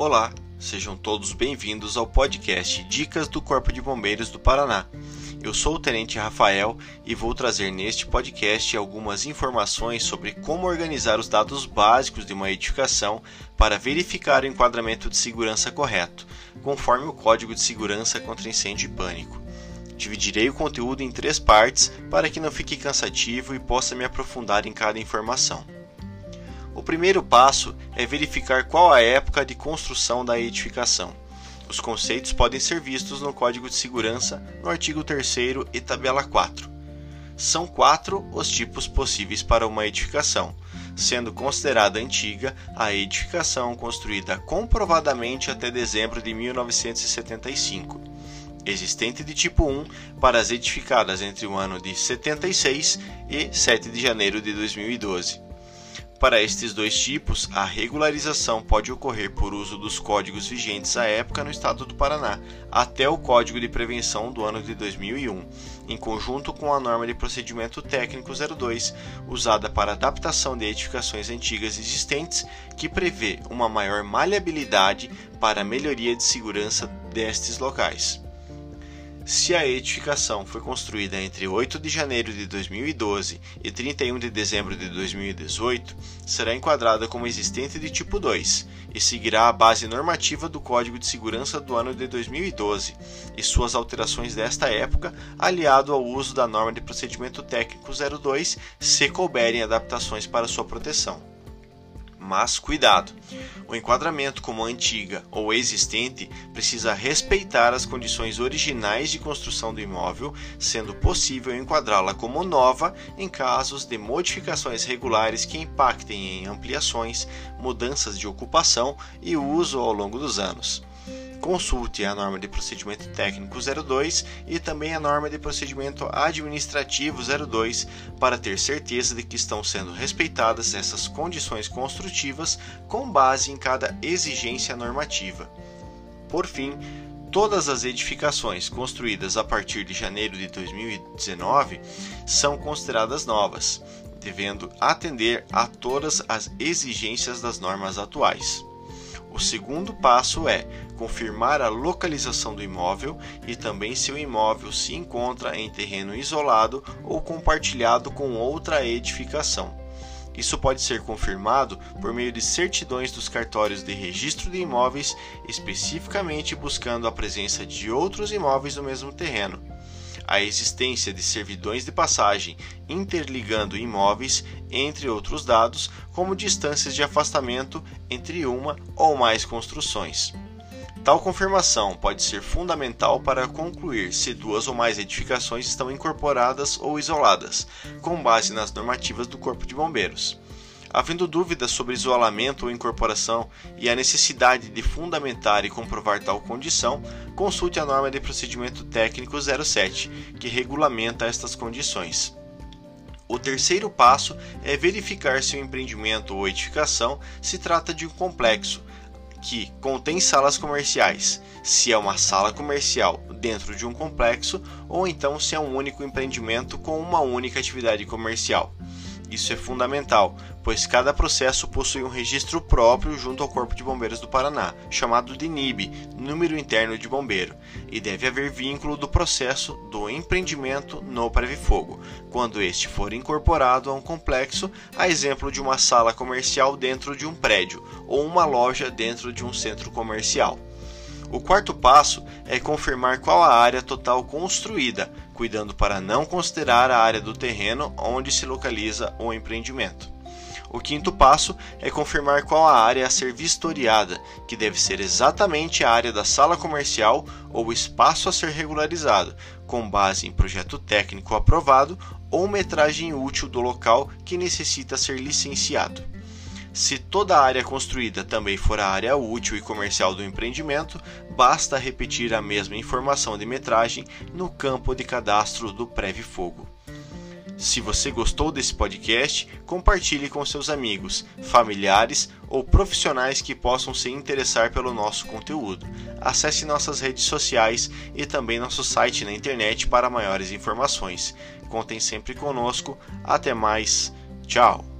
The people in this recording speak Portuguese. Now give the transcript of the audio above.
Olá, sejam todos bem-vindos ao podcast Dicas do Corpo de Bombeiros do Paraná. Eu sou o Tenente Rafael e vou trazer neste podcast algumas informações sobre como organizar os dados básicos de uma edificação para verificar o enquadramento de segurança correto, conforme o Código de Segurança contra Incêndio e Pânico. Dividirei o conteúdo em três partes para que não fique cansativo e possa me aprofundar em cada informação. O primeiro passo é verificar qual a época de construção da edificação. Os conceitos podem ser vistos no Código de Segurança, no artigo 3 e tabela 4. São quatro os tipos possíveis para uma edificação, sendo considerada antiga a edificação construída comprovadamente até dezembro de 1975, existente de tipo 1 para as edificadas entre o ano de 76 e 7 de janeiro de 2012 para estes dois tipos, a regularização pode ocorrer por uso dos códigos vigentes à época no estado do Paraná, até o Código de Prevenção do ano de 2001, em conjunto com a norma de procedimento técnico 02, usada para adaptação de edificações antigas existentes, que prevê uma maior maleabilidade para a melhoria de segurança destes locais. Se a edificação foi construída entre 8 de janeiro de 2012 e 31 de dezembro de 2018, será enquadrada como existente de tipo 2 e seguirá a base normativa do Código de Segurança do ano de 2012 e suas alterações desta época, aliado ao uso da norma de procedimento técnico 02, se couberem adaptações para sua proteção. Mas cuidado! O enquadramento como antiga ou existente precisa respeitar as condições originais de construção do imóvel, sendo possível enquadrá-la como nova em casos de modificações regulares que impactem em ampliações, mudanças de ocupação e uso ao longo dos anos. Consulte a norma de procedimento técnico 02 e também a norma de procedimento administrativo 02 para ter certeza de que estão sendo respeitadas essas condições construtivas com base em cada exigência normativa. Por fim, todas as edificações construídas a partir de janeiro de 2019 são consideradas novas, devendo atender a todas as exigências das normas atuais. O segundo passo é confirmar a localização do imóvel e também se o imóvel se encontra em terreno isolado ou compartilhado com outra edificação. Isso pode ser confirmado por meio de certidões dos cartórios de registro de imóveis, especificamente buscando a presença de outros imóveis no mesmo terreno a existência de servidões de passagem interligando imóveis, entre outros dados, como distâncias de afastamento entre uma ou mais construções. Tal confirmação pode ser fundamental para concluir se duas ou mais edificações estão incorporadas ou isoladas, com base nas normativas do Corpo de Bombeiros. Havendo dúvidas sobre isolamento ou incorporação e a necessidade de fundamentar e comprovar tal condição, consulte a norma de procedimento técnico 07, que regulamenta estas condições. O terceiro passo é verificar se o empreendimento ou edificação se trata de um complexo que contém salas comerciais, se é uma sala comercial dentro de um complexo ou então se é um único empreendimento com uma única atividade comercial. Isso é fundamental, pois cada processo possui um registro próprio junto ao Corpo de Bombeiros do Paraná, chamado de NIB, Número Interno de Bombeiro, e deve haver vínculo do processo do empreendimento no Previfogo, quando este for incorporado a um complexo, a exemplo de uma sala comercial dentro de um prédio ou uma loja dentro de um centro comercial. O quarto passo é confirmar qual a área total construída, cuidando para não considerar a área do terreno onde se localiza o empreendimento. O quinto passo é confirmar qual a área a ser vistoriada, que deve ser exatamente a área da sala comercial ou espaço a ser regularizado, com base em projeto técnico aprovado ou metragem útil do local que necessita ser licenciado. Se toda a área construída também for a área útil e comercial do empreendimento, basta repetir a mesma informação de metragem no campo de cadastro do Preve Fogo. Se você gostou desse podcast, compartilhe com seus amigos, familiares ou profissionais que possam se interessar pelo nosso conteúdo. Acesse nossas redes sociais e também nosso site na internet para maiores informações. Contem sempre conosco. Até mais. Tchau.